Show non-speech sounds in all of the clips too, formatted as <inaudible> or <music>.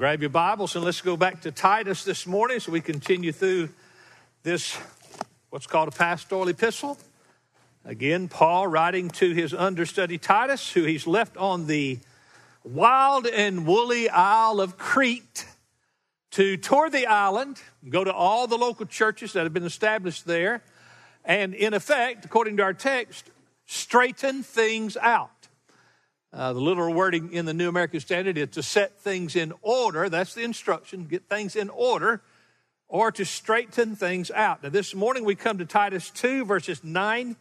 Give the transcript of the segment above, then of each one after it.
grab your Bibles and let's go back to Titus this morning so we continue through this, what's called a pastoral epistle. Again, Paul writing to his understudy Titus, who he's left on the wild and woolly Isle of Crete to tour the island, go to all the local churches that have been established there, and in effect, according to our text, straighten things out. Uh, the literal wording in the New American Standard is to set things in order. That's the instruction, get things in order, or to straighten things out. Now, this morning we come to Titus 2, verses 9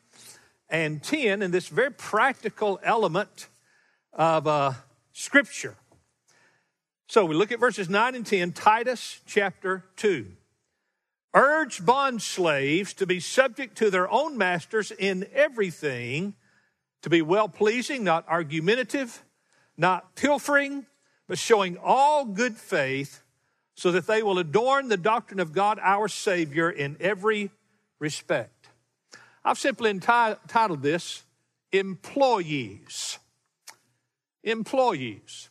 and 10, and this very practical element of uh, Scripture. So we look at verses 9 and 10, Titus chapter 2. Urge bond slaves to be subject to their own masters in everything to be well pleasing, not argumentative, not pilfering, but showing all good faith, so that they will adorn the doctrine of God our Savior in every respect. I've simply entitled this Employees. Employees.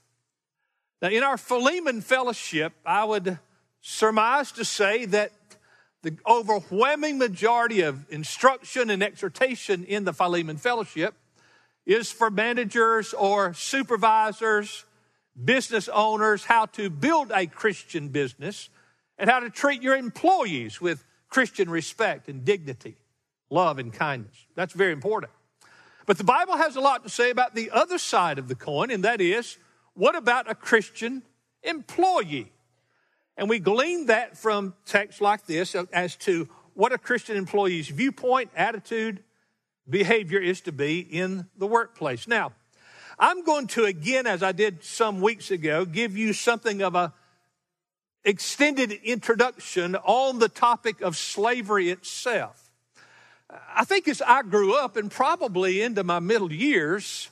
Now, in our Philemon fellowship, I would surmise to say that the overwhelming majority of instruction and exhortation in the Philemon fellowship is for managers or supervisors, business owners, how to build a Christian business and how to treat your employees with Christian respect and dignity, love and kindness. That's very important. But the Bible has a lot to say about the other side of the coin, and that is what about a Christian employee? And we glean that from texts like this as to what a Christian employee's viewpoint, attitude, behavior is to be in the workplace. Now, I'm going to again, as I did some weeks ago, give you something of a extended introduction on the topic of slavery itself. I think as I grew up and probably into my middle years,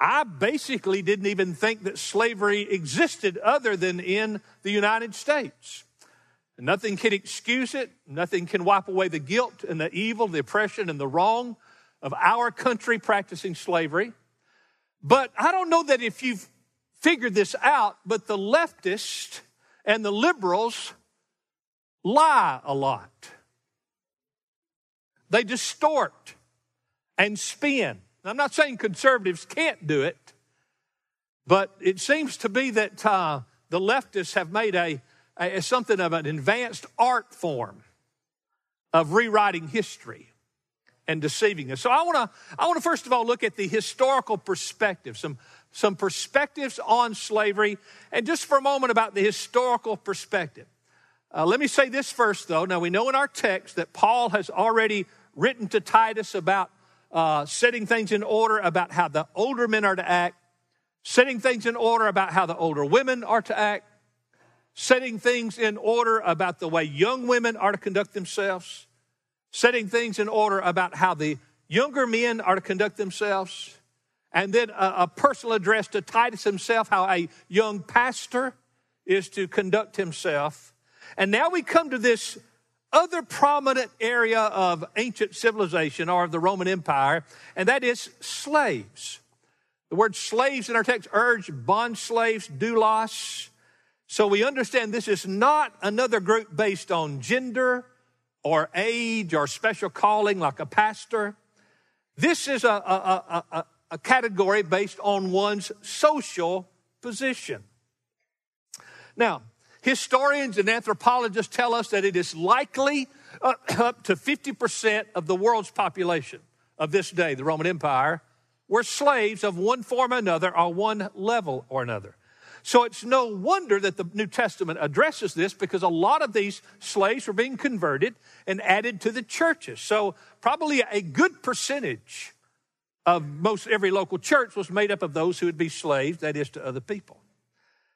I basically didn't even think that slavery existed other than in the United States. Nothing can excuse it. Nothing can wipe away the guilt and the evil, the oppression and the wrong of our country practicing slavery. But I don't know that if you've figured this out, but the leftists and the liberals lie a lot. They distort and spin. I'm not saying conservatives can't do it, but it seems to be that uh, the leftists have made a, a something of an advanced art form of rewriting history and deceiving us. So I want to I want to first of all look at the historical perspective, some some perspectives on slavery, and just for a moment about the historical perspective. Uh, let me say this first, though. Now we know in our text that Paul has already written to Titus about uh, setting things in order, about how the older men are to act, setting things in order about how the older women are to act, setting things in order about the way young women are to conduct themselves setting things in order about how the younger men are to conduct themselves, and then a, a personal address to Titus himself, how a young pastor is to conduct himself. And now we come to this other prominent area of ancient civilization or of the Roman Empire, and that is slaves. The word slaves in our text urge bond slaves, doulos. So we understand this is not another group based on gender or age or special calling like a pastor. This is a, a, a, a category based on one's social position. Now, historians and anthropologists tell us that it is likely uh, <clears throat> up to 50% of the world's population of this day, the Roman Empire, were slaves of one form or another or one level or another. So it's no wonder that the New Testament addresses this because a lot of these slaves were being converted and added to the churches. So probably a good percentage of most every local church was made up of those who would be slaves, that is, to other people.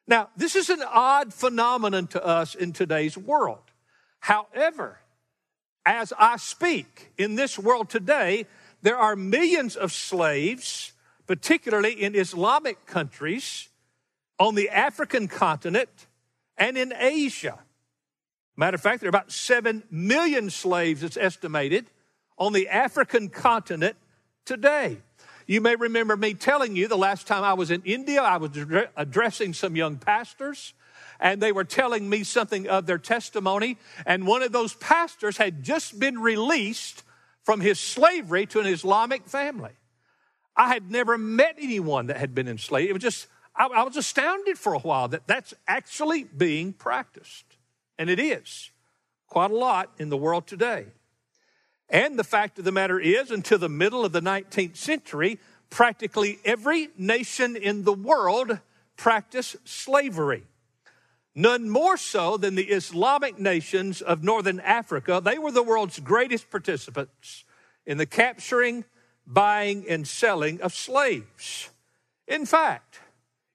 Now, this is an odd phenomenon to us in today's world. However, as I speak in this world today, there are millions of slaves, particularly in Islamic countries, on the African continent and in Asia. Matter of fact, there are about 7 million slaves, it's estimated, on the African continent today. You may remember me telling you the last time I was in India, I was addressing some young pastors, and they were telling me something of their testimony. And one of those pastors had just been released from his slavery to an Islamic family. I had never met anyone that had been enslaved. It was just, I, I was astounded for a while that that's actually being practiced. And it is quite a lot in the world today. And the fact of the matter is, until the middle of the 19th century, practically every nation in the world practiced slavery. None more so than the Islamic nations of northern Africa. They were the world's greatest participants in the capturing, buying, and selling of slaves. In fact,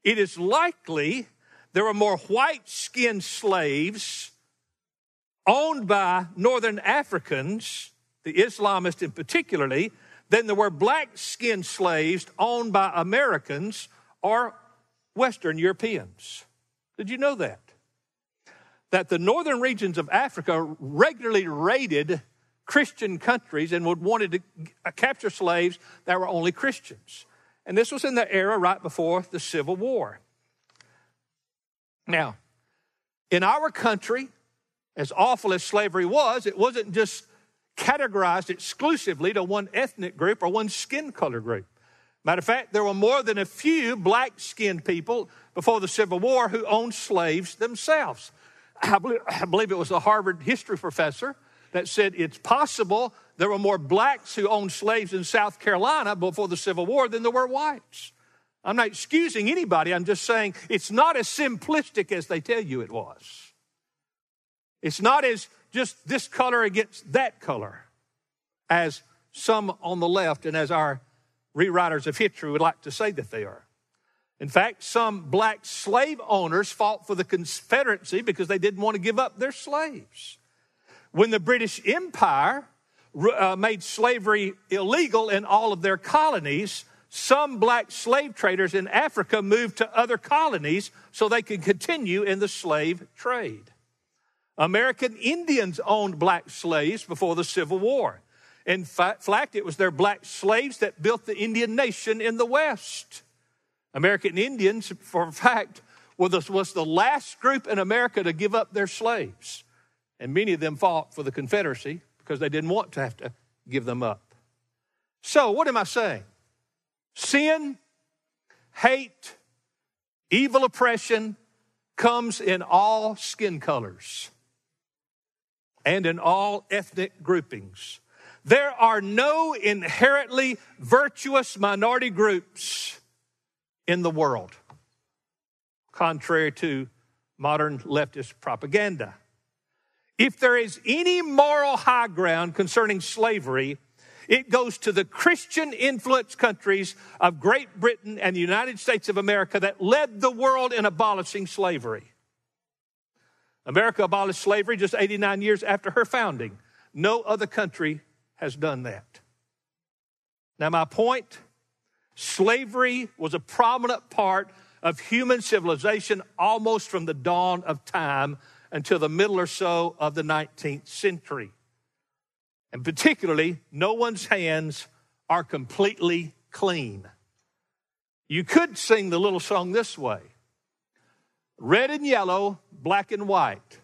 it is likely there were more white skinned slaves owned by northern Africans, the Islamists in particularly, than there were black skinned slaves owned by Americans or Western Europeans. Did you know that? That the northern regions of Africa regularly raided Christian countries and would wanted to uh, capture slaves that were only Christians. And this was in the era right before the Civil War. Now, in our country, as awful as slavery was, it wasn't just categorized exclusively to one ethnic group or one skin color group. Matter of fact, there were more than a few black skinned people before the Civil War who owned slaves themselves. I believe, I believe, it was a Harvard history professor that said it's possible there were more blacks who owned slaves in South Carolina before the Civil War than there were whites. I'm not excusing anybody, I'm just saying it's not as simplistic as they tell you it was. It's not as just this color against that color, as some on the left and as our rewriters of history would like to say that they are. In fact, some black slave owners fought for the Confederacy because they didn't want to give up their slaves. When the British Empire uh, made slavery illegal in all of their colonies, some black slave traders in Africa moved to other colonies so they could continue in the slave trade. American Indians owned black slaves before the Civil War. In fact, it was their black slaves that built the Indian nation in the West. American Indians, for a fact, was the last group in America to give up their slaves. And many of them fought for the Confederacy because they didn't want to have to give them up. So, what am I saying? Sin, hate, evil oppression comes in all skin colors and in all ethnic groupings. There are no inherently virtuous minority groups in the world, contrary to modern leftist propaganda. If there is any moral high ground concerning slavery, it goes to the Christian influenced countries of Great Britain and the United States of America that led the world in abolishing slavery. America abolished slavery just 89 years after her founding. No other country has done that. Now, my point slavery was a prominent part of human civilization almost from the dawn of time until the middle or so of the 19th century. And particularly, no one's hands are completely clean. You could sing the little song this way red and yellow, black and white.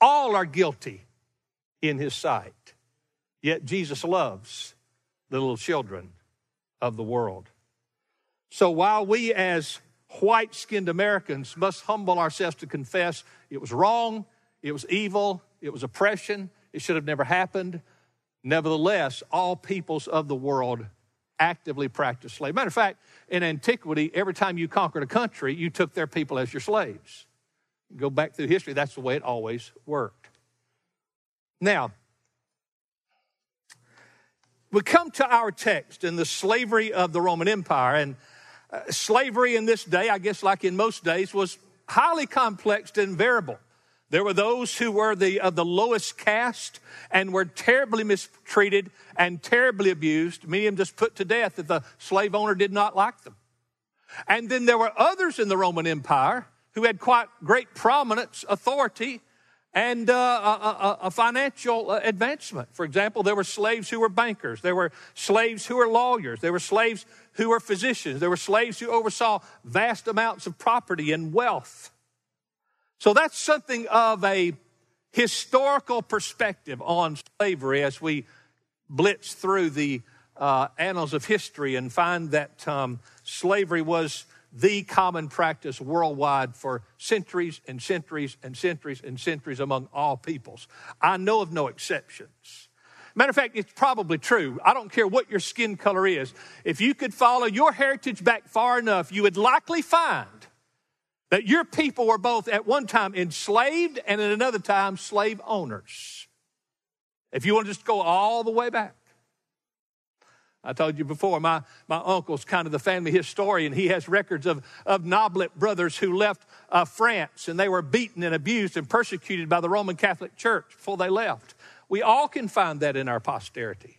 All are guilty in his sight. Yet Jesus loves the little children of the world. So while we as white skinned Americans must humble ourselves to confess it was wrong, it was evil, it was oppression, it should have never happened, nevertheless, all peoples of the world actively practiced slavery. Matter of fact, in antiquity, every time you conquered a country, you took their people as your slaves. Go back through history, that's the way it always worked. Now, we come to our text in the slavery of the Roman Empire, and uh, slavery in this day, I guess like in most days, was highly complex and variable. There were those who were the, of the lowest caste and were terribly mistreated and terribly abused. Many of them just put to death if the slave owner did not like them. And then there were others in the Roman Empire who had quite great prominence, authority, and uh, a, a, financial uh, advancement. For example, there were slaves who were bankers, there were slaves who were lawyers, there were slaves who were physicians, there were slaves who oversaw vast amounts of property and wealth. So that's something of a historical perspective on slavery as we blitz through the uh, annals of history and find that um, slavery was the common practice worldwide for centuries and centuries and centuries and centuries among all peoples. I know of no exceptions. Matter of fact, it's probably true. I don't care what your skin color is. If you could follow your heritage back far enough, you would likely find that your people were both at one time enslaved and at another time slave owners. If you want to just go all the way back. I told you before, my, my uncle's kind of the family historian. He has records of, of Noblit brothers who left uh, France and they were beaten and abused and persecuted by the Roman Catholic Church before they left. We all can find that in our posterity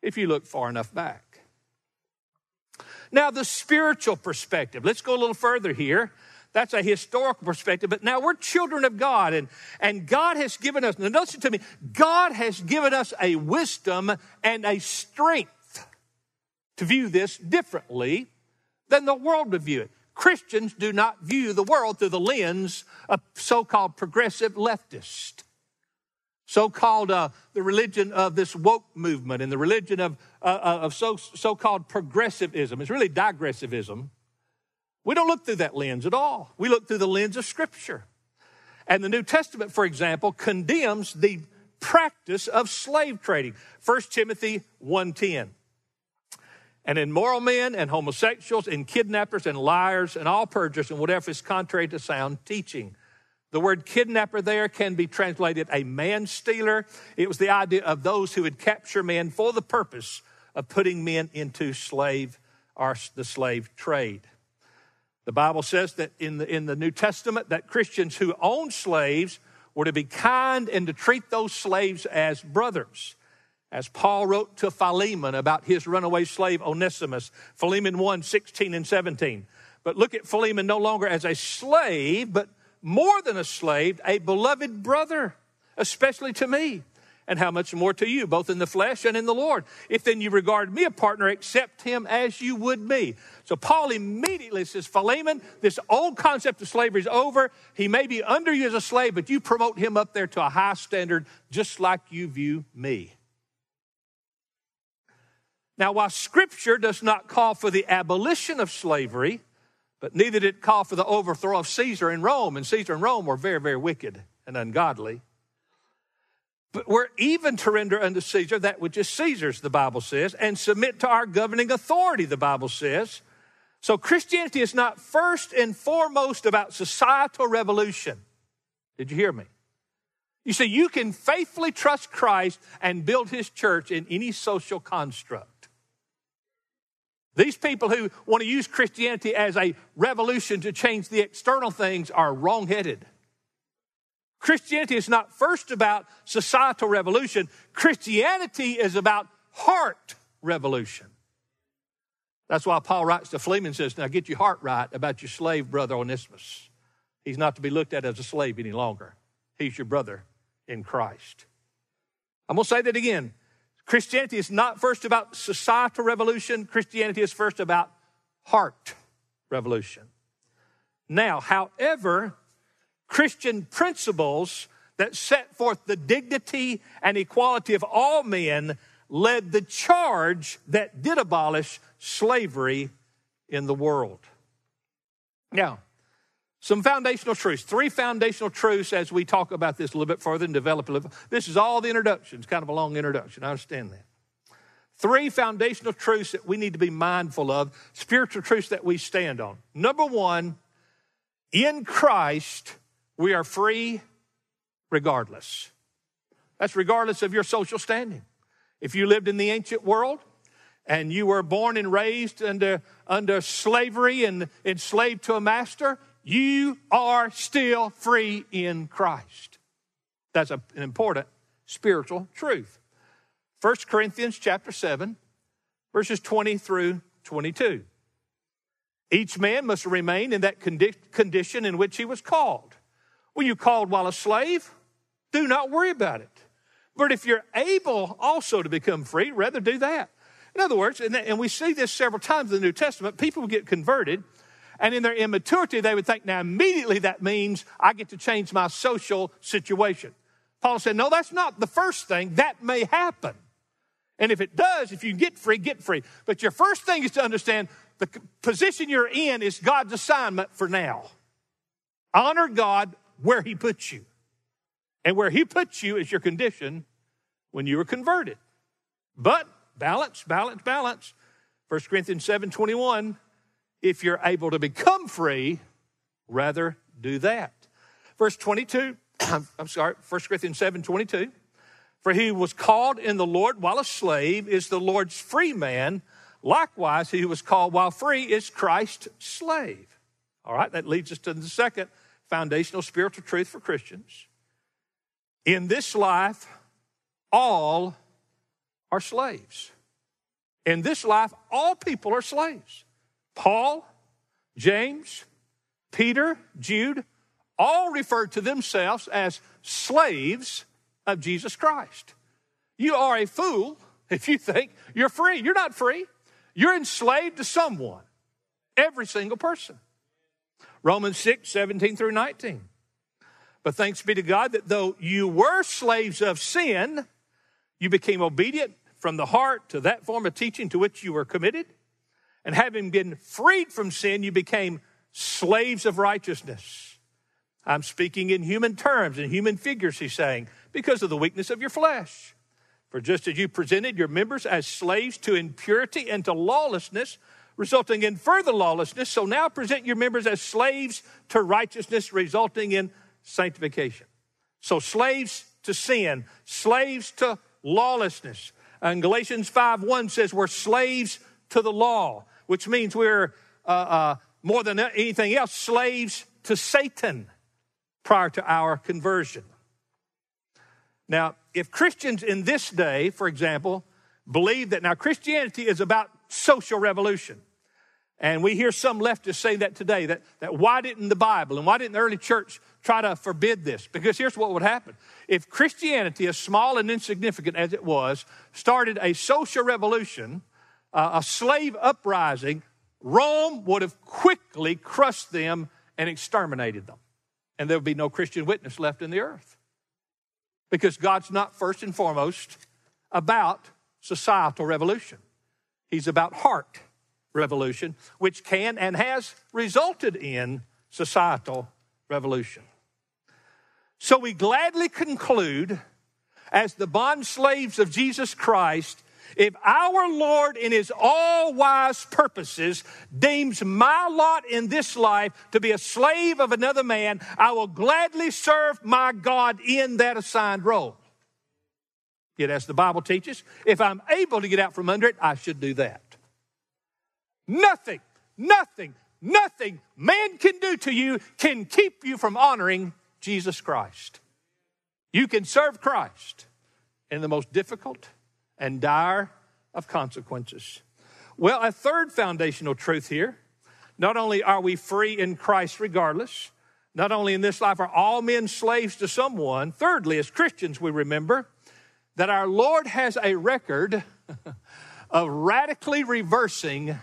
if you look far enough back. Now, the spiritual perspective. Let's go a little further here. That's a historical perspective. But now we're children of God, and, and God has given us, now listen to me, God has given us a wisdom and a strength to view this differently than the world would view it. Christians do not view the world through the lens of so called progressive leftist, so called uh, the religion of this woke movement and the religion of, uh, uh of so called progressivism. It's really digressivism. We don't look through that lens at all. We look through the lens of Scripture. And the New Testament, for example, condemns the practice of slave trading. 1 Timothy 1:10 and immoral men and homosexuals and kidnappers and liars and all perjurers and whatever is contrary to sound teaching. The word kidnapper there can be translated a man stealer. It was the idea of those who would capture men for the purpose of putting men into slave or the slave trade. The Bible says that in the, in the New Testament that Christians who owned slaves were to be kind and to treat those slaves as brothers as Paul wrote to Philemon about his runaway slave Onesimus, Philemon 1 16 and 17. But look at Philemon no longer as a slave, but more than a slave, a beloved brother, especially to me, and how much more to you, both in the flesh and in the Lord. If then you regard me a partner, accept him as you would me. So Paul immediately says, Philemon, this old concept of slavery is over. He may be under you as a slave, but you promote him up there to a high standard, just like you view me. Now, while Scripture does not call for the abolition of slavery, but neither did it call for the overthrow of Caesar in Rome, and Caesar and Rome were very, very wicked and ungodly. But we're even to render unto Caesar that which is Caesar's, the Bible says, and submit to our governing authority, the Bible says. So Christianity is not first and foremost about societal revolution. Did you hear me? You see, you can faithfully trust Christ and build his church in any social construct. These people who want to use Christianity as a revolution to change the external things are wrongheaded. Christianity is not first about societal revolution, Christianity is about heart revolution. That's why Paul writes to Philemon and says, Now get your heart right about your slave brother Onesimus. He's not to be looked at as a slave any longer. He's your brother in Christ. I'm going to say that again. Christianity is not first about societal revolution, Christianity is first about heart revolution. Now, however, Christian principles that set forth the dignity and equality of all men led the charge that did abolish slavery in the world. Now, some foundational truths, three foundational truths as we talk about this a little bit further and develop a little. This is all the introduction. It's kind of a long introduction. I understand that. Three foundational truths that we need to be mindful of, spiritual truths that we stand on. Number one, in Christ, we are free regardless. That's regardless of your social standing. If you lived in the ancient world and you were born and raised under, under slavery and enslaved to a master, you are still free in Christ. That's an important spiritual truth. 1 Corinthians chapter 7, verses 20 through 22. Each man must remain in that condi- condition in which he was called. Were you called while a slave? Do not worry about it. But if you're able also to become free, rather do that. In other words, and we see this several times in the New Testament, people get converted, and in their immaturity, they would think, now immediately that means I get to change my social situation. Paul said, no, that's not the first thing. That may happen. And if it does, if you get free, get free. But your first thing is to understand the position you're in is God's assignment for now. Honor God where He puts you. And where He puts you is your condition when you were converted. But balance, balance, balance. 1 Corinthians 7 21, if you're able to become free, rather do that. Verse 22, <clears throat> I'm sorry, 1 Corinthians 7 22. For he was called in the Lord while a slave is the Lord's free man. Likewise, he who was called while free is Christ's slave. All right, that leads us to the second foundational spiritual truth for Christians. In this life, all are slaves. In this life, all people are slaves. Paul, James, Peter, Jude, all refer to themselves as slaves of Jesus Christ. You are a fool <laughs> if you think you're free. You're not free. You're enslaved to someone. Every single person. Romans 6, 17 through 19. But thanks be to God that though you were slaves of sin, you became obedient from the heart to that form of teaching to which you were committed. And having been freed from sin, you became slaves of righteousness. I'm speaking in human terms, in human figures, he's saying, because of the weakness of your flesh. For just as you presented your members as slaves to impurity and to lawlessness, resulting in further lawlessness, so now present your members as slaves to righteousness, resulting in sanctification. So, slaves to sin, slaves to lawlessness. And Galatians 5 1 says we're slaves to the law, which means we're uh, uh, more than anything else, slaves to Satan prior to our conversion. Now, if Christians in this day, for example, believe that now Christianity is about social revolution, and we hear some leftists say that today, that, that why didn't the Bible and why didn't the early church try to forbid this? Because here's what would happen. If Christianity, as small and insignificant as it was, started a social revolution, uh, a slave uprising, Rome would have quickly crushed them and exterminated them. And there would be no Christian witness left in the earth. Because God's not first and foremost about societal revolution, He's about heart revolution, which can and has resulted in societal revolution. So we gladly conclude, as the bond slaves of Jesus Christ, if our Lord, in his all wise purposes, deems my lot in this life to be a slave of another man, I will gladly serve my God in that assigned role. Yet, as the Bible teaches, if I'm able to get out from under it, I should do that. Nothing, nothing, nothing man can do to you can keep you from honoring Jesus Christ. You can serve Christ in the most difficult and dire of consequences. Well, a third foundational truth here not only are we free in Christ regardless, not only in this life are all men slaves to someone, thirdly, as Christians, we remember that our Lord has a record <laughs> of radically reversing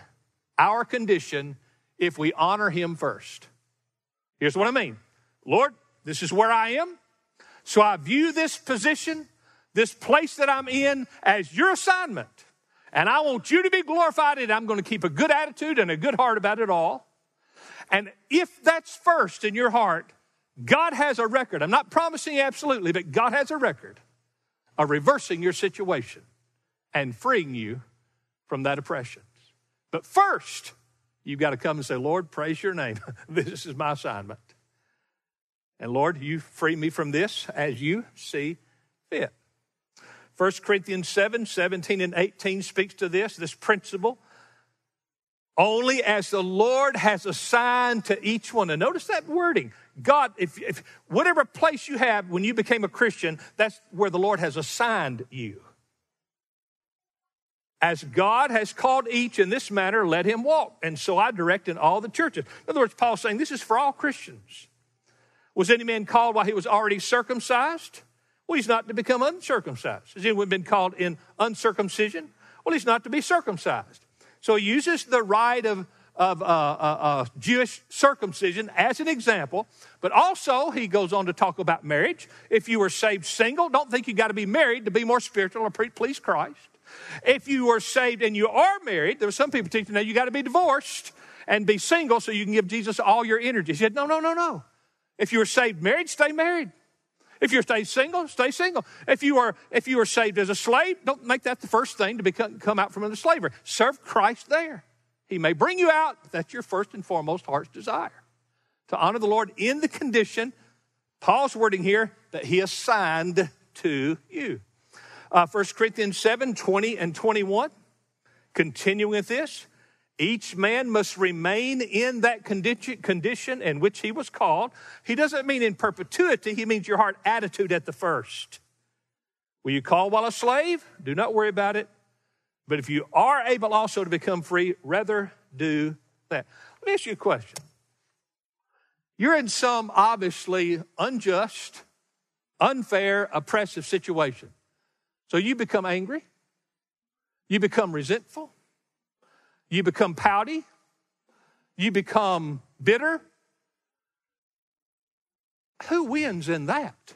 our condition if we honor Him first. Here's what I mean Lord, this is where I am. So I view this position this place that I'm in as your assignment. And I want you to be glorified, and I'm going to keep a good attitude and a good heart about it all. And if that's first in your heart, God has a record. I'm not promising absolutely, but God has a record of reversing your situation and freeing you from that oppression. But first, you've got to come and say, Lord, praise your name. <laughs> this is my assignment. And Lord, you free me from this as you see fit. 1 Corinthians 7 17 and 18 speaks to this, this principle. Only as the Lord has assigned to each one. And notice that wording. God, if, if whatever place you have when you became a Christian, that's where the Lord has assigned you. As God has called each in this manner, let him walk. And so I direct in all the churches. In other words, Paul's saying this is for all Christians. Was any man called while he was already circumcised? Well, he's not to become uncircumcised. Has anyone been called in uncircumcision? Well, he's not to be circumcised. So he uses the rite of, of uh, uh, uh, Jewish circumcision as an example, but also he goes on to talk about marriage. If you were saved single, don't think you got to be married to be more spiritual or please Christ. If you were saved and you are married, there are some people teaching now you got to be divorced and be single so you can give Jesus all your energy. He said, no, no, no, no. If you were saved married, stay married. If you're stay single, stay single. If you are if you are saved as a slave, don't make that the first thing to become come out from under slavery. Serve Christ there. He may bring you out, but that's your first and foremost heart's desire. To honor the Lord in the condition, Paul's wording here, that he assigned to you. Uh, 1 Corinthians 7, 20 and 21. Continuing with this, each man must remain in that condition in which he was called. He doesn't mean in perpetuity, he means your heart attitude at the first. Will you call while a slave? Do not worry about it. But if you are able also to become free, rather do that. Let me ask you a question. You're in some obviously unjust, unfair, oppressive situation. So you become angry, you become resentful, you become pouty. You become bitter. Who wins in that?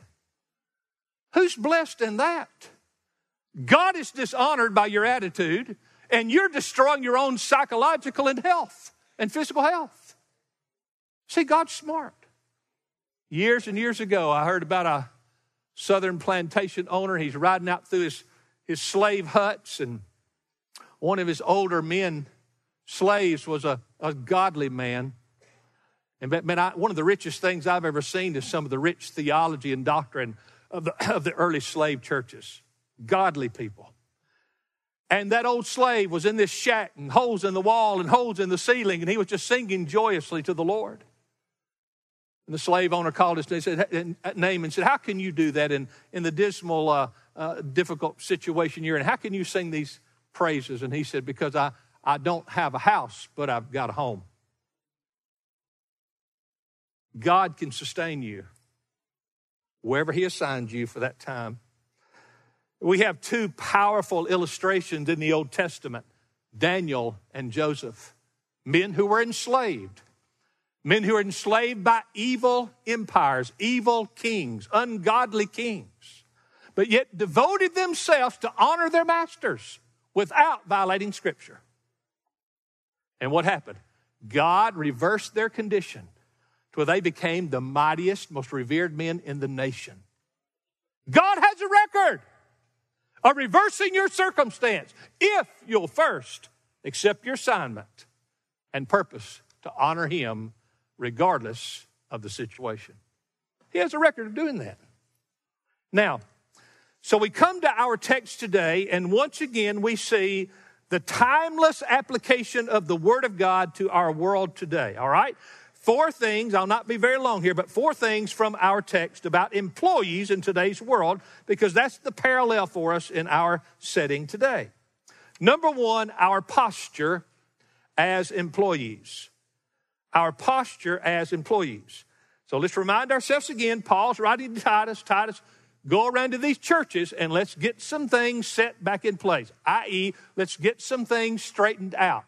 Who's blessed in that? God is dishonored by your attitude, and you're destroying your own psychological and health and physical health. See, God's smart. Years and years ago, I heard about a southern plantation owner. He's riding out through his, his slave huts, and one of his older men slaves was a, a godly man. And man, I, one of the richest things I've ever seen is some of the rich theology and doctrine of the, of the early slave churches. Godly people. And that old slave was in this shack and holes in the wall and holes in the ceiling, and he was just singing joyously to the Lord. And the slave owner called his name and said, How can you do that in, in the dismal, uh, uh, difficult situation you're in? How can you sing these praises? And he said, Because I, I don't have a house, but I've got a home. God can sustain you wherever He assigns you for that time. We have two powerful illustrations in the Old Testament Daniel and Joseph, men who were enslaved, men who were enslaved by evil empires, evil kings, ungodly kings, but yet devoted themselves to honor their masters without violating Scripture. And what happened? God reversed their condition to where they became the mightiest, most revered men in the nation. God has a record of reversing your circumstance if you'll first accept your assignment and purpose to honor Him regardless of the situation. He has a record of doing that. Now, so we come to our text today, and once again we see the timeless application of the Word of God to our world today, all right? Four things, I'll not be very long here, but four things from our text about employees in today's world, because that's the parallel for us in our setting today. Number one, our posture as employees. Our posture as employees. So let's remind ourselves again Paul's writing to Titus. Titus, go around to these churches and let's get some things set back in place, i.e., let's get some things straightened out.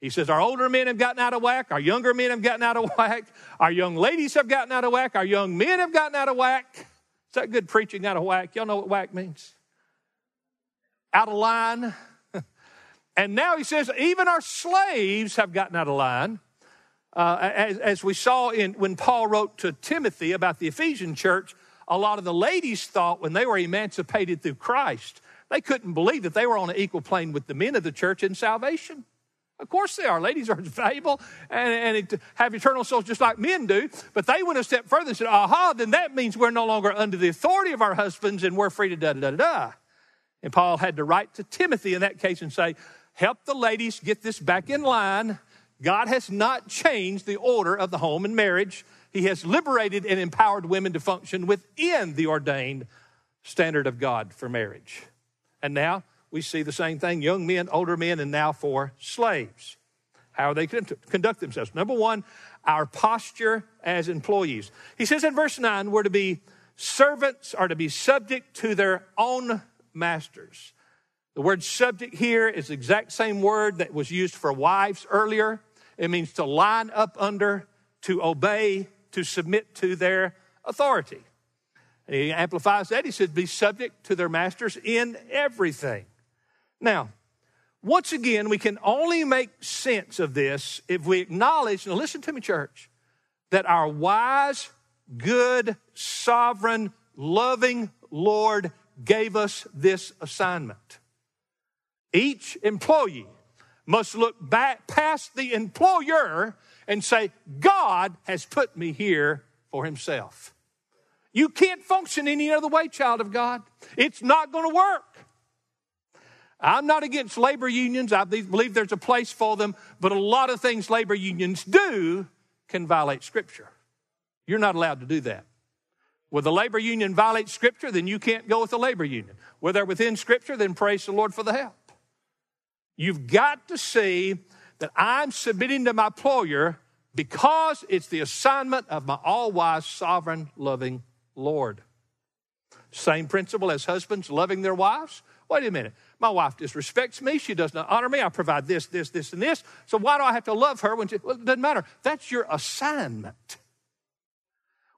He says, Our older men have gotten out of whack, our younger men have gotten out of <laughs> whack, our young ladies have gotten out of whack, our young men have gotten out of whack. Is that good preaching out of whack? Y'all know what whack means? Out of line. <laughs> and now he says, even our slaves have gotten out of line. Uh, as, as we saw in when Paul wrote to Timothy about the Ephesian church, a lot of the ladies thought when they were emancipated through Christ, they couldn't believe that they were on an equal plane with the men of the church in salvation. Of course they are. Ladies are <laughs> valuable and, and have eternal souls just like men do. But they went a step further and said, aha, then that means we're no longer under the authority of our husbands and we're free to da da da da. And Paul had to write to Timothy in that case and say, help the ladies get this back in line. God has not changed the order of the home and marriage. He has liberated and empowered women to function within the ordained standard of God for marriage. And now we see the same thing young men, older men, and now for slaves. How they conduct themselves. Number one, our posture as employees. He says in verse 9, we're to be servants are to be subject to their own masters. The word subject here is the exact same word that was used for wives earlier. It means to line up under, to obey, to submit to their authority. And he amplifies that. He says, be subject to their masters in everything. Now, once again, we can only make sense of this if we acknowledge, now listen to me, church, that our wise, good, sovereign, loving Lord gave us this assignment. Each employee must look back past the employer and say, God has put me here for himself. You can't function any other way, child of God. It's not going to work. I'm not against labor unions. I believe there's a place for them, but a lot of things labor unions do can violate Scripture. You're not allowed to do that. Where the labor union violates Scripture, then you can't go with the labor union. Where they're within Scripture, then praise the Lord for the help. You've got to see that I'm submitting to my employer because it's the assignment of my all wise, sovereign, loving Lord. Same principle as husbands loving their wives. Wait a minute. My wife disrespects me. She does not honor me. I provide this, this, this, and this. So why do I have to love her when she, well, it doesn't matter. That's your assignment.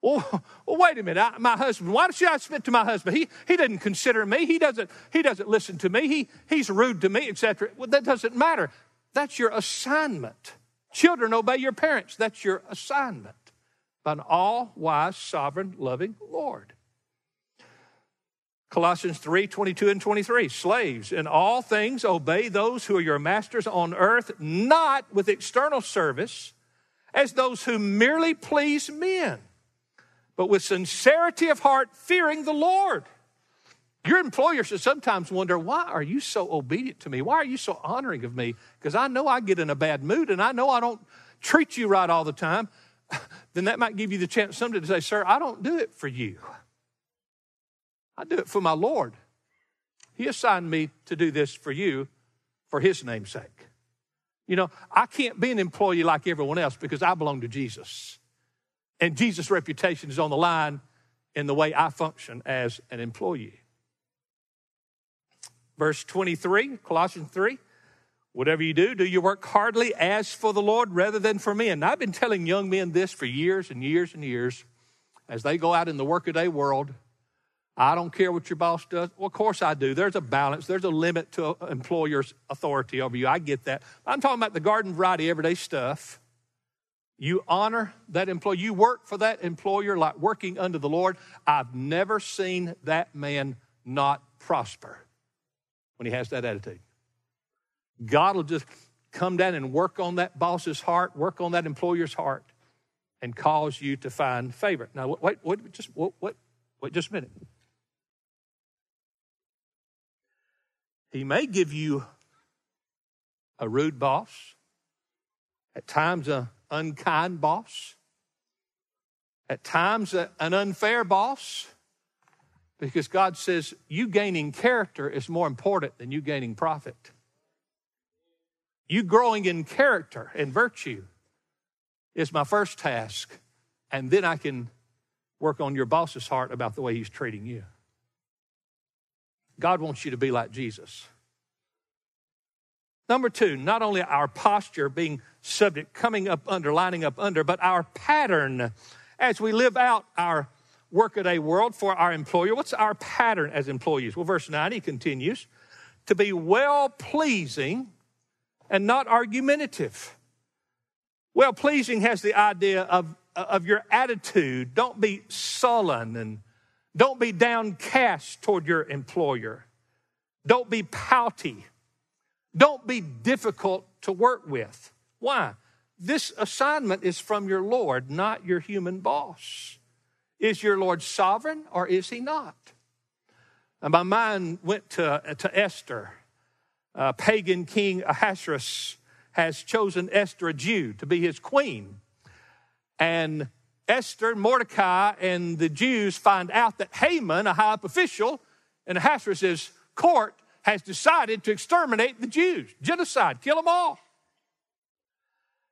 Well, well wait a minute. I, my husband, why should I submit to my husband? He, he doesn't consider me. He doesn't, he doesn't listen to me. He, he's rude to me, etc. Well, that doesn't matter. That's your assignment. Children, obey your parents. That's your assignment by an all wise, sovereign, loving Lord. Colossians 3 22 and 23. Slaves, in all things obey those who are your masters on earth, not with external service as those who merely please men, but with sincerity of heart, fearing the Lord. Your employer should sometimes wonder, why are you so obedient to me? Why are you so honoring of me? Because I know I get in a bad mood and I know I don't treat you right all the time. <laughs> then that might give you the chance someday to say, Sir, I don't do it for you. I do it for my Lord. He assigned me to do this for you for His name's sake. You know, I can't be an employee like everyone else because I belong to Jesus. And Jesus' reputation is on the line in the way I function as an employee. Verse 23, Colossians 3. Whatever you do, do your work heartily as for the Lord rather than for men. I've been telling young men this for years and years and years as they go out in the workaday world. I don't care what your boss does. Well, of course I do. There's a balance, there's a limit to an employer's authority over you. I get that. I'm talking about the garden variety everyday stuff. You honor that employee. You work for that employer like working under the Lord. I've never seen that man not prosper when he has that attitude. God will just come down and work on that boss's heart, work on that employer's heart, and cause you to find favor. Now, wait, wait, just wait, wait, just a minute. He may give you a rude boss, at times an unkind boss, at times an unfair boss, because God says you gaining character is more important than you gaining profit. You growing in character and virtue is my first task, and then I can work on your boss's heart about the way he's treating you. God wants you to be like Jesus. Number two, not only our posture being subject, coming up under, lining up under, but our pattern as we live out our workaday world for our employer. What's our pattern as employees? Well, verse 9, he continues to be well pleasing and not argumentative. Well pleasing has the idea of, of your attitude. Don't be sullen and don't be downcast toward your employer. Don't be pouty. Don't be difficult to work with. Why? This assignment is from your Lord, not your human boss. Is your Lord sovereign or is he not? And my mind went to, to Esther. Uh, pagan king Ahasuerus has chosen Esther, a Jew, to be his queen. And Esther, Mordecai, and the Jews find out that Haman, a high up official in Ahasuerus' court, has decided to exterminate the Jews, genocide, kill them all.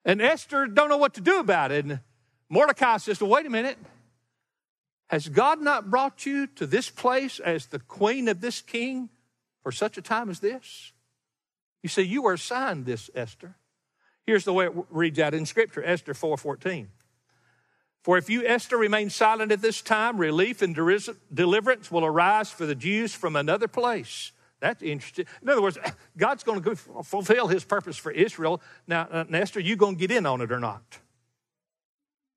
And Esther don't know what to do about it. And Mordecai says, well, wait a minute. Has God not brought you to this place as the queen of this king for such a time as this? You see, you were assigned this, Esther. Here's the way it reads out in Scripture, Esther 4:14. For if you, Esther, remain silent at this time, relief and deliverance will arise for the Jews from another place. That's interesting. In other words, <clears throat> God's going to fulfill his purpose for Israel. Now, uh, Esther, you going to get in on it or not?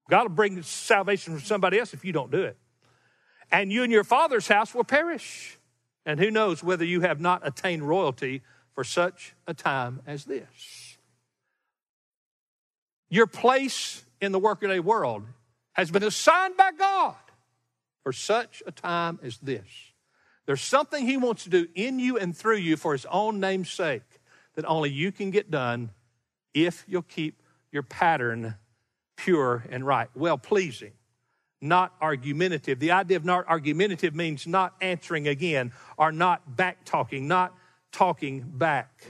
God will bring salvation from somebody else if you don't do it. And you and your father's house will perish. And who knows whether you have not attained royalty for such a time as this. Your place in the workaday world has been assigned by God for such a time as this. There's something He wants to do in you and through you for His own name's sake that only you can get done if you'll keep your pattern pure and right, well pleasing, not argumentative. The idea of not argumentative means not answering again or not back talking, not talking back.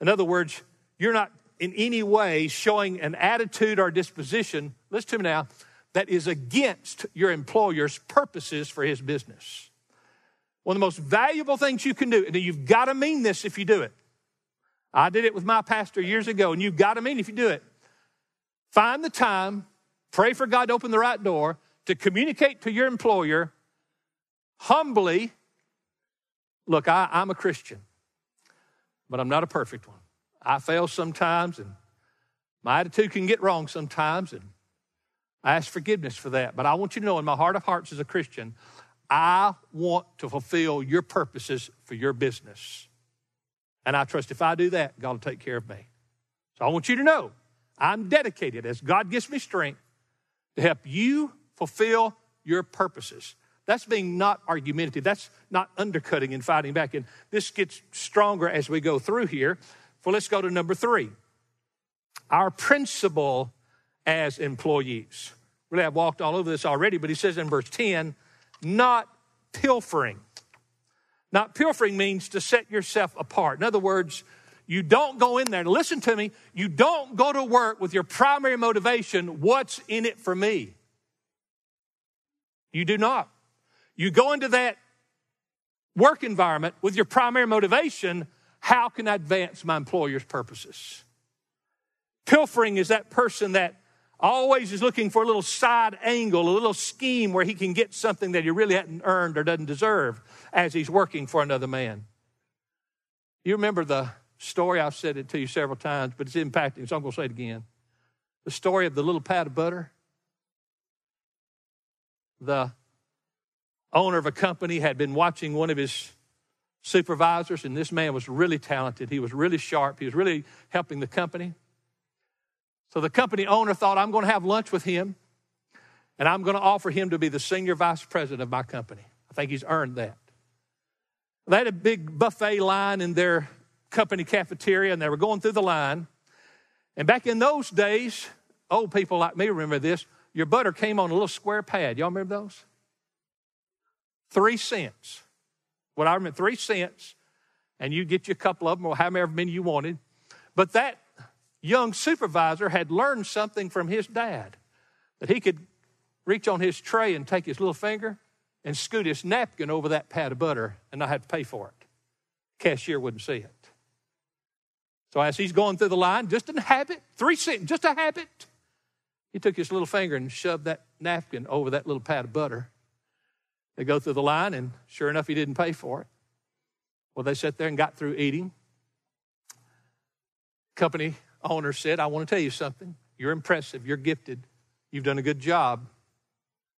In other words, you're not in any way showing an attitude or disposition, listen to me now, that is against your employer's purposes for his business. One of the most valuable things you can do, and you've got to mean this if you do it. I did it with my pastor years ago, and you've got to mean if you do it. Find the time, pray for God to open the right door to communicate to your employer humbly look, I, am a Christian, but I'm not a perfect one. I fail sometimes, and my attitude can get wrong sometimes, and I ask forgiveness for that. But I want you to know in my heart of hearts as a Christian, I want to fulfill your purposes for your business. And I trust if I do that, God will take care of me. So I want you to know I'm dedicated as God gives me strength to help you fulfill your purposes. That's being not argumentative. That's not undercutting and fighting back. And this gets stronger as we go through here. Well, let's go to number three. Our principle as employees. Really, I've walked all over this already, but he says in verse 10, not pilfering. Not pilfering means to set yourself apart. In other words, you don't go in there. Listen to me. You don't go to work with your primary motivation, what's in it for me? You do not. You go into that work environment with your primary motivation, how can I advance my employer's purposes? Pilfering is that person that always is looking for a little side angle, a little scheme where he can get something that he really hadn't earned or doesn't deserve as he's working for another man. You remember the story, I've said it to you several times, but it's impacting, so I'm going to say it again. The story of the little pat of butter. The owner of a company had been watching one of his supervisors, and this man was really talented. He was really sharp. He was really helping the company. So the company owner thought, I'm going to have lunch with him, and I'm going to offer him to be the senior vice president of my company. I think he's earned that. They had a big buffet line in their company cafeteria, and they were going through the line. And back in those days, old people like me remember this. Your butter came on a little square pad. Y'all remember those? Three cents. What I remember, three cents, and you get you a couple of them or however many you wanted. But that young supervisor had learned something from his dad that he could reach on his tray and take his little finger and scoot his napkin over that pat of butter and not have to pay for it. Cashier wouldn't see it. So as he's going through the line, just a habit, three cents, just a habit, he took his little finger and shoved that napkin over that little pat of butter. They go through the line, and sure enough, he didn't pay for it. Well, they sat there and got through eating. Company owner said, I want to tell you something. You're impressive. You're gifted. You've done a good job.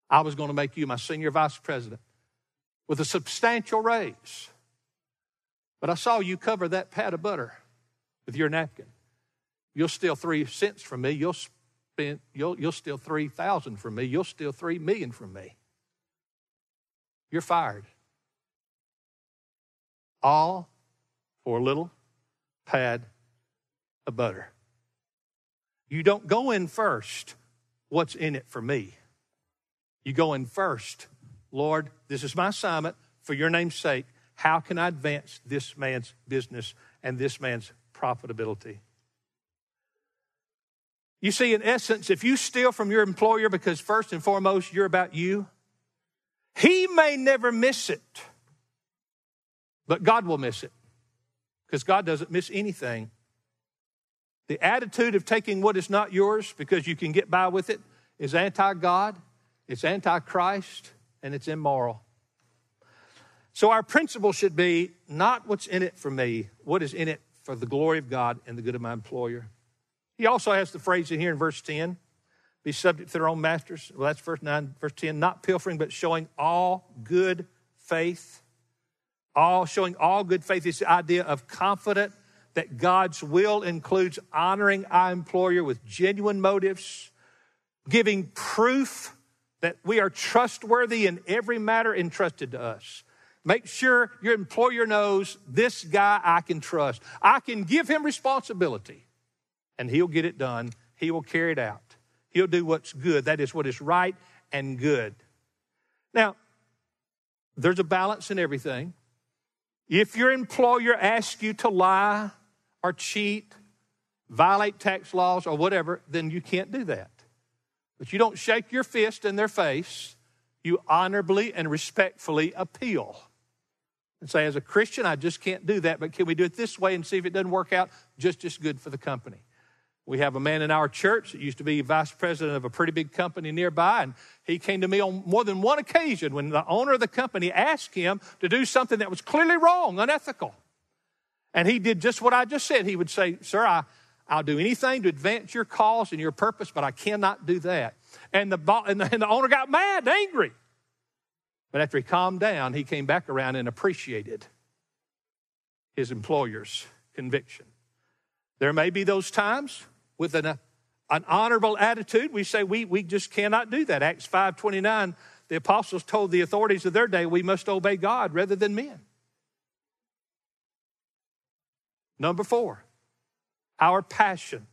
I was going to make you my senior vice president with a substantial raise. But I saw you cover that pat of butter with your napkin. You'll steal three cents from me. You'll spend, you'll, you'll steal 3,000 from me. You'll steal 3 million from me. You're fired. All for a little pad of butter. You don't go in first, what's in it for me? You go in first, Lord, this is my assignment for your name's sake. How can I advance this man's business and this man's profitability? You see, in essence, if you steal from your employer because first and foremost you're about you, He may never miss it, but God will miss it because God doesn't miss anything. The attitude of taking what is not yours because you can get by with it is anti God, it's anti Christ, and it's immoral. So our principle should be not what's in it for me, what is in it for the glory of God and the good of my employer. He also has the phrase in here in verse 10 be subject to their own masters. Well, that's verse 9, verse 10. Not pilfering, but showing all good faith. All showing all good faith is the idea of confident that God's will includes honoring our employer with genuine motives, giving proof that we are trustworthy in every matter entrusted to us. Make sure your employer knows this guy I can trust. I can give him responsibility and he'll get it done. He will carry it out. He'll do what's good. That is what is right and good. Now, there's a balance in everything. If your employer asks you to lie or cheat, violate tax laws or whatever, then you can't do that. But you don't shake your fist in their face. You honorably and respectfully appeal and say, as a Christian, I just can't do that, but can we do it this way and see if it doesn't work out just as good for the company? We have a man in our church that used to be vice president of a pretty big company nearby, and he came to me on more than one occasion when the owner of the company asked him to do something that was clearly wrong, unethical. And he did just what I just said. He would say, Sir, I, I'll do anything to advance your cause and your purpose, but I cannot do that. And the, and the, and the owner got mad, angry. But after he calmed down, he came back around and appreciated his employer's conviction. There may be those times with an, an honorable attitude, we say we, we just cannot do that. Acts 5.29, the apostles told the authorities of their day we must obey God rather than men. Number four, our passion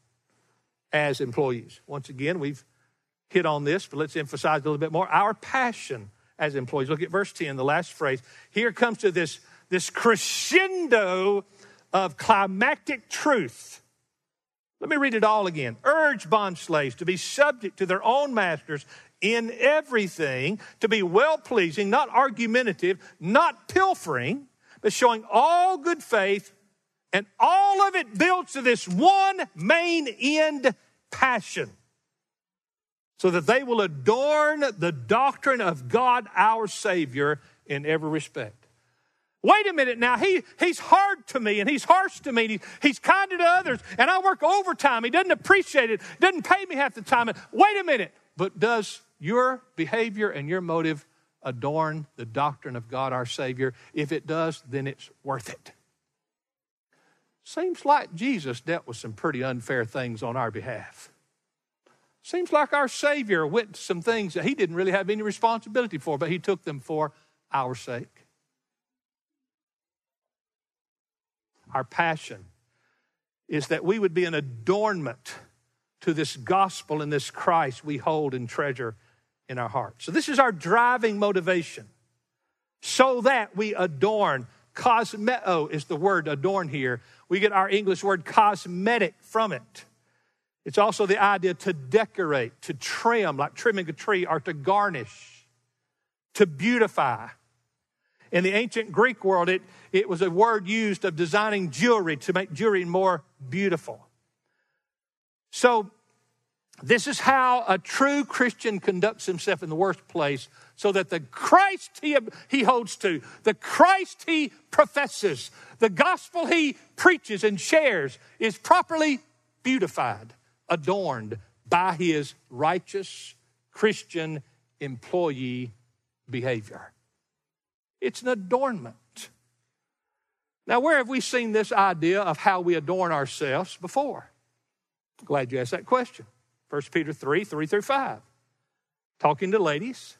as employees. Once again, we've hit on this, but let's emphasize a little bit more. Our passion as employees. Look at verse 10, the last phrase. Here comes to this, this crescendo of climactic truth. Let me read it all again. Urge bond slaves to be subject to their own masters in everything, to be well pleasing, not argumentative, not pilfering, but showing all good faith. And all of it builds to this one main end passion so that they will adorn the doctrine of God our Savior in every respect. Wait a minute now, he, he's hard to me and he's harsh to me. He, he's kind to others and I work overtime. He doesn't appreciate it, doesn't pay me half the time. Wait a minute, but does your behavior and your motive adorn the doctrine of God our Savior? If it does, then it's worth it. Seems like Jesus dealt with some pretty unfair things on our behalf. Seems like our Savior went to some things that he didn't really have any responsibility for, but he took them for our sake. Our passion is that we would be an adornment to this gospel and this Christ we hold and treasure in our hearts. So, this is our driving motivation so that we adorn. Cosmeo is the word adorn here. We get our English word cosmetic from it. It's also the idea to decorate, to trim, like trimming a tree, or to garnish, to beautify. In the ancient Greek world, it, it was a word used of designing jewelry to make jewelry more beautiful. So, this is how a true Christian conducts himself in the workplace so that the Christ he, he holds to, the Christ he professes, the gospel he preaches and shares is properly beautified adorned by his righteous Christian employee behavior. It's an adornment. Now, where have we seen this idea of how we adorn ourselves before? Glad you asked that question. 1 Peter 3 3 through 5. Talking to ladies.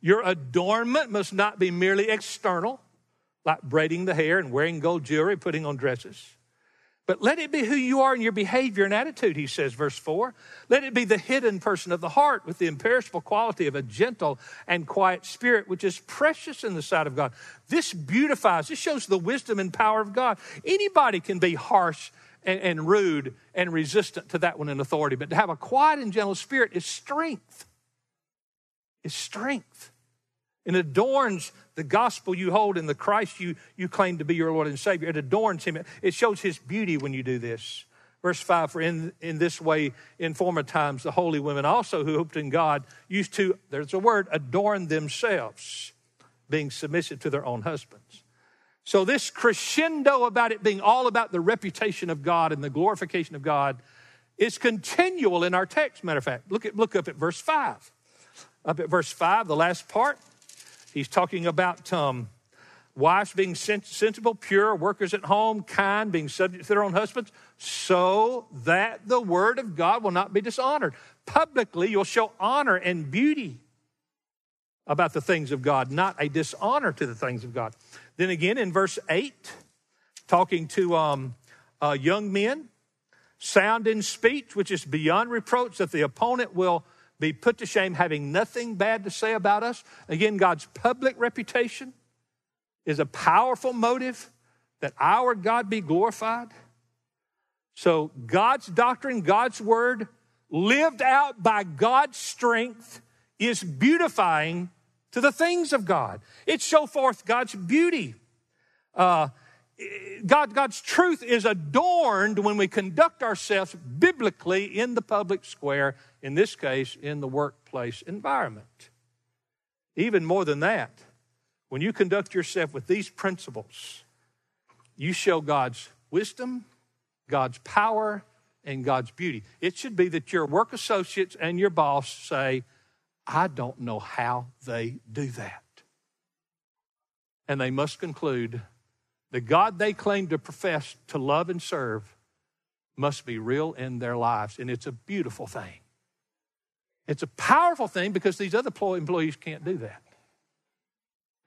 Your adornment must not be merely external, like braiding the hair and wearing gold jewelry, putting on dresses. But let it be who you are in your behavior and attitude, he says, verse 4. Let it be the hidden person of the heart with the imperishable quality of a gentle and quiet spirit, which is precious in the sight of God. This beautifies, this shows the wisdom and power of God. Anybody can be harsh and, and rude and resistant to that one in authority, but to have a quiet and gentle spirit is strength. Is strength. And adorns the gospel you hold in the Christ you, you claim to be your Lord and Savior. It adorns him. It shows his beauty when you do this. Verse 5 For in, in this way, in former times, the holy women also who hoped in God used to, there's a word, adorn themselves, being submissive to their own husbands. So, this crescendo about it being all about the reputation of God and the glorification of God is continual in our text, matter of fact. Look, at, look up at verse 5. Up at verse 5, the last part, he's talking about um, wives being sensible, pure, workers at home, kind, being subject to their own husbands, so that the word of God will not be dishonored. Publicly, you'll show honor and beauty about the things of God, not a dishonor to the things of God. Then again, in verse 8, talking to um, uh, young men, sound in speech, which is beyond reproach, that the opponent will be put to shame, having nothing bad to say about us. Again, God's public reputation is a powerful motive that our God be glorified. So, God's doctrine, God's word, lived out by God's strength, is beautifying to the things of God. It show forth God's beauty. Uh, God, God's truth is adorned when we conduct ourselves biblically in the public square, in this case, in the workplace environment. Even more than that, when you conduct yourself with these principles, you show God's wisdom, God's power, and God's beauty. It should be that your work associates and your boss say, I don't know how they do that. And they must conclude the God they claim to profess to love and serve must be real in their lives. And it's a beautiful thing. It's a powerful thing because these other employees can't do that.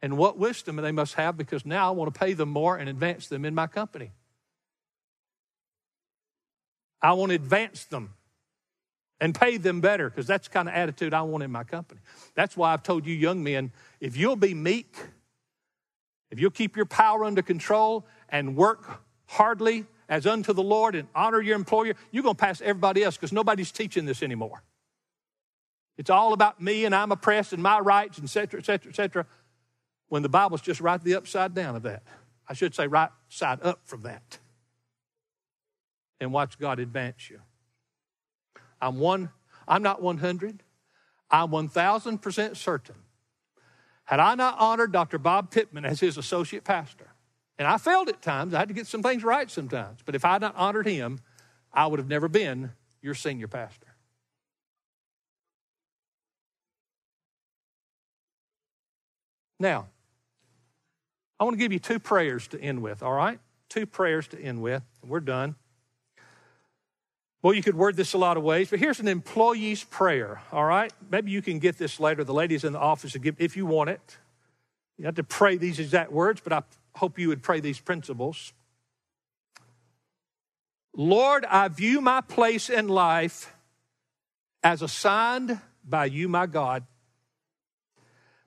And what wisdom they must have because now I want to pay them more and advance them in my company. I want to advance them and pay them better because that's the kind of attitude I want in my company. That's why I've told you, young men, if you'll be meek, if you'll keep your power under control and work hardly as unto the Lord and honor your employer, you're going to pass everybody else because nobody's teaching this anymore. It's all about me and I'm oppressed and my rights, et cetera, et cetera, et cetera, when the Bible's just right the upside down of that. I should say right side up from that. And watch God advance you. I'm one, I'm not 100. I'm 1,000% certain had I not honored Dr. Bob Pittman as his associate pastor, and I failed at times, I had to get some things right sometimes, but if I had not honored him, I would have never been your senior pastor. Now, I want to give you two prayers to end with, all right? Two prayers to end with, and we're done. Well, you could word this a lot of ways, but here's an employee's prayer, all right? Maybe you can get this later. The ladies in the office, give, if you want it. You have to pray these exact words, but I hope you would pray these principles. Lord, I view my place in life as assigned by you, my God.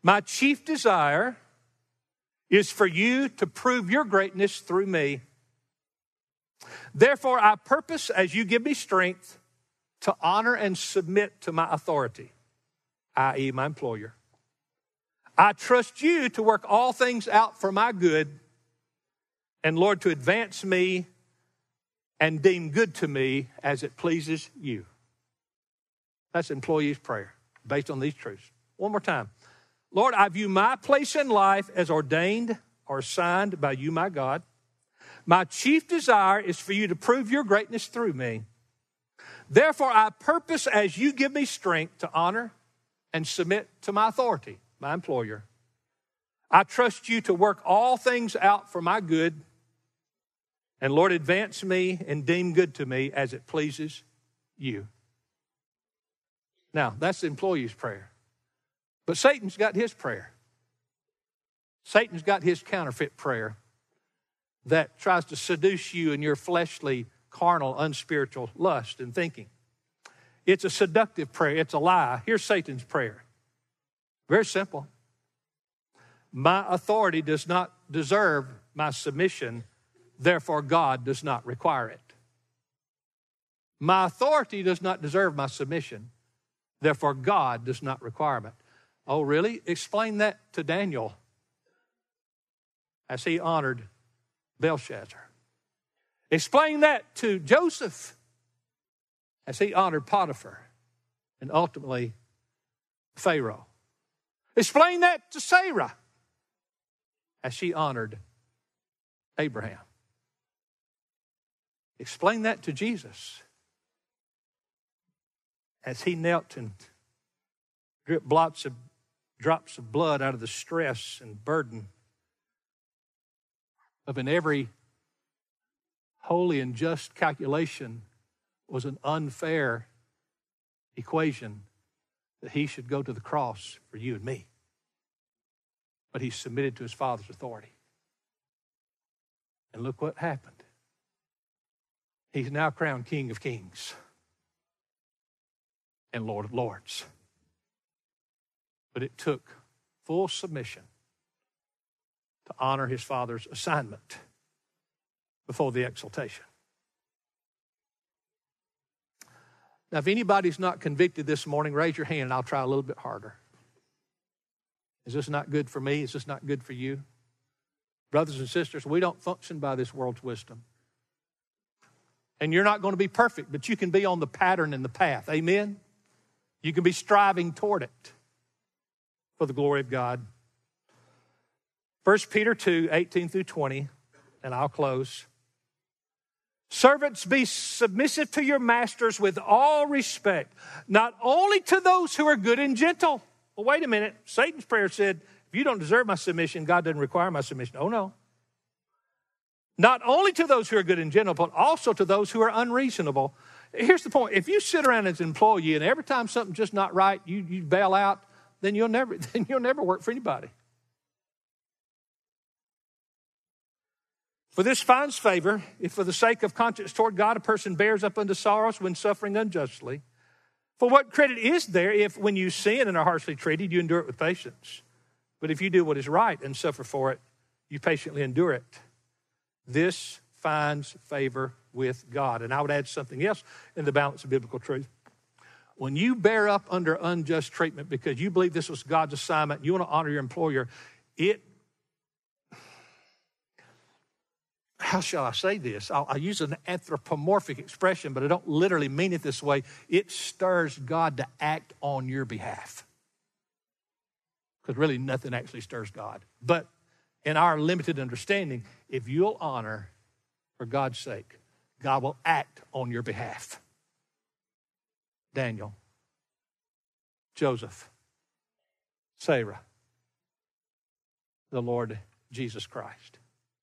My chief desire is for you to prove your greatness through me. Therefore, I purpose as you give me strength to honor and submit to my authority, i.e., my employer. I trust you to work all things out for my good, and Lord, to advance me and deem good to me as it pleases you. That's employee's prayer based on these truths. One more time. Lord, I view my place in life as ordained or assigned by you, my God. My chief desire is for you to prove your greatness through me. Therefore, I purpose as you give me strength to honor and submit to my authority, my employer. I trust you to work all things out for my good. And Lord, advance me and deem good to me as it pleases you. Now, that's the employee's prayer. But Satan's got his prayer. Satan's got his counterfeit prayer that tries to seduce you in your fleshly, carnal, unspiritual lust and thinking. It's a seductive prayer, it's a lie. Here's Satan's prayer very simple. My authority does not deserve my submission, therefore, God does not require it. My authority does not deserve my submission, therefore, God does not require it. Oh, really? Explain that to Daniel as he honored Belshazzar. Explain that to Joseph as he honored Potiphar and ultimately Pharaoh. Explain that to Sarah as she honored Abraham. Explain that to Jesus as he knelt and dripped blots of drops of blood out of the stress and burden of in every holy and just calculation was an unfair equation that he should go to the cross for you and me. But he submitted to his father's authority. And look what happened. He's now crowned King of Kings and Lord of Lords. But it took full submission to honor his father's assignment before the exaltation. Now, if anybody's not convicted this morning, raise your hand and I'll try a little bit harder. Is this not good for me? Is this not good for you? Brothers and sisters, we don't function by this world's wisdom. And you're not going to be perfect, but you can be on the pattern and the path. Amen? You can be striving toward it for the glory of God. 1 Peter 2 18 through 20, and I'll close. Servants, be submissive to your masters with all respect, not only to those who are good and gentle. Well, wait a minute. Satan's prayer said, if you don't deserve my submission, God doesn't require my submission. Oh, no. Not only to those who are good and gentle, but also to those who are unreasonable. Here's the point. If you sit around as an employee and every time something's just not right, you, you bail out, then you'll never <laughs> then you'll never work for anybody. For this finds favor if for the sake of conscience toward God a person bears up unto sorrows when suffering unjustly. For what credit is there if when you sin and are harshly treated, you endure it with patience? But if you do what is right and suffer for it, you patiently endure it. This finds favor with God. And I would add something else in the balance of biblical truth. When you bear up under unjust treatment because you believe this was God's assignment, you want to honor your employer, it how shall I say this? I'll, I'll, use an anthropomorphic expression, but I don't literally mean it this way. It stirs God to act on your behalf. Because really, nothing actually stirs God. But in our limited understanding, if you'll honor for God's sake, God will act on your behalf. Daniel, Joseph, Sarah, the Lord Jesus Christ.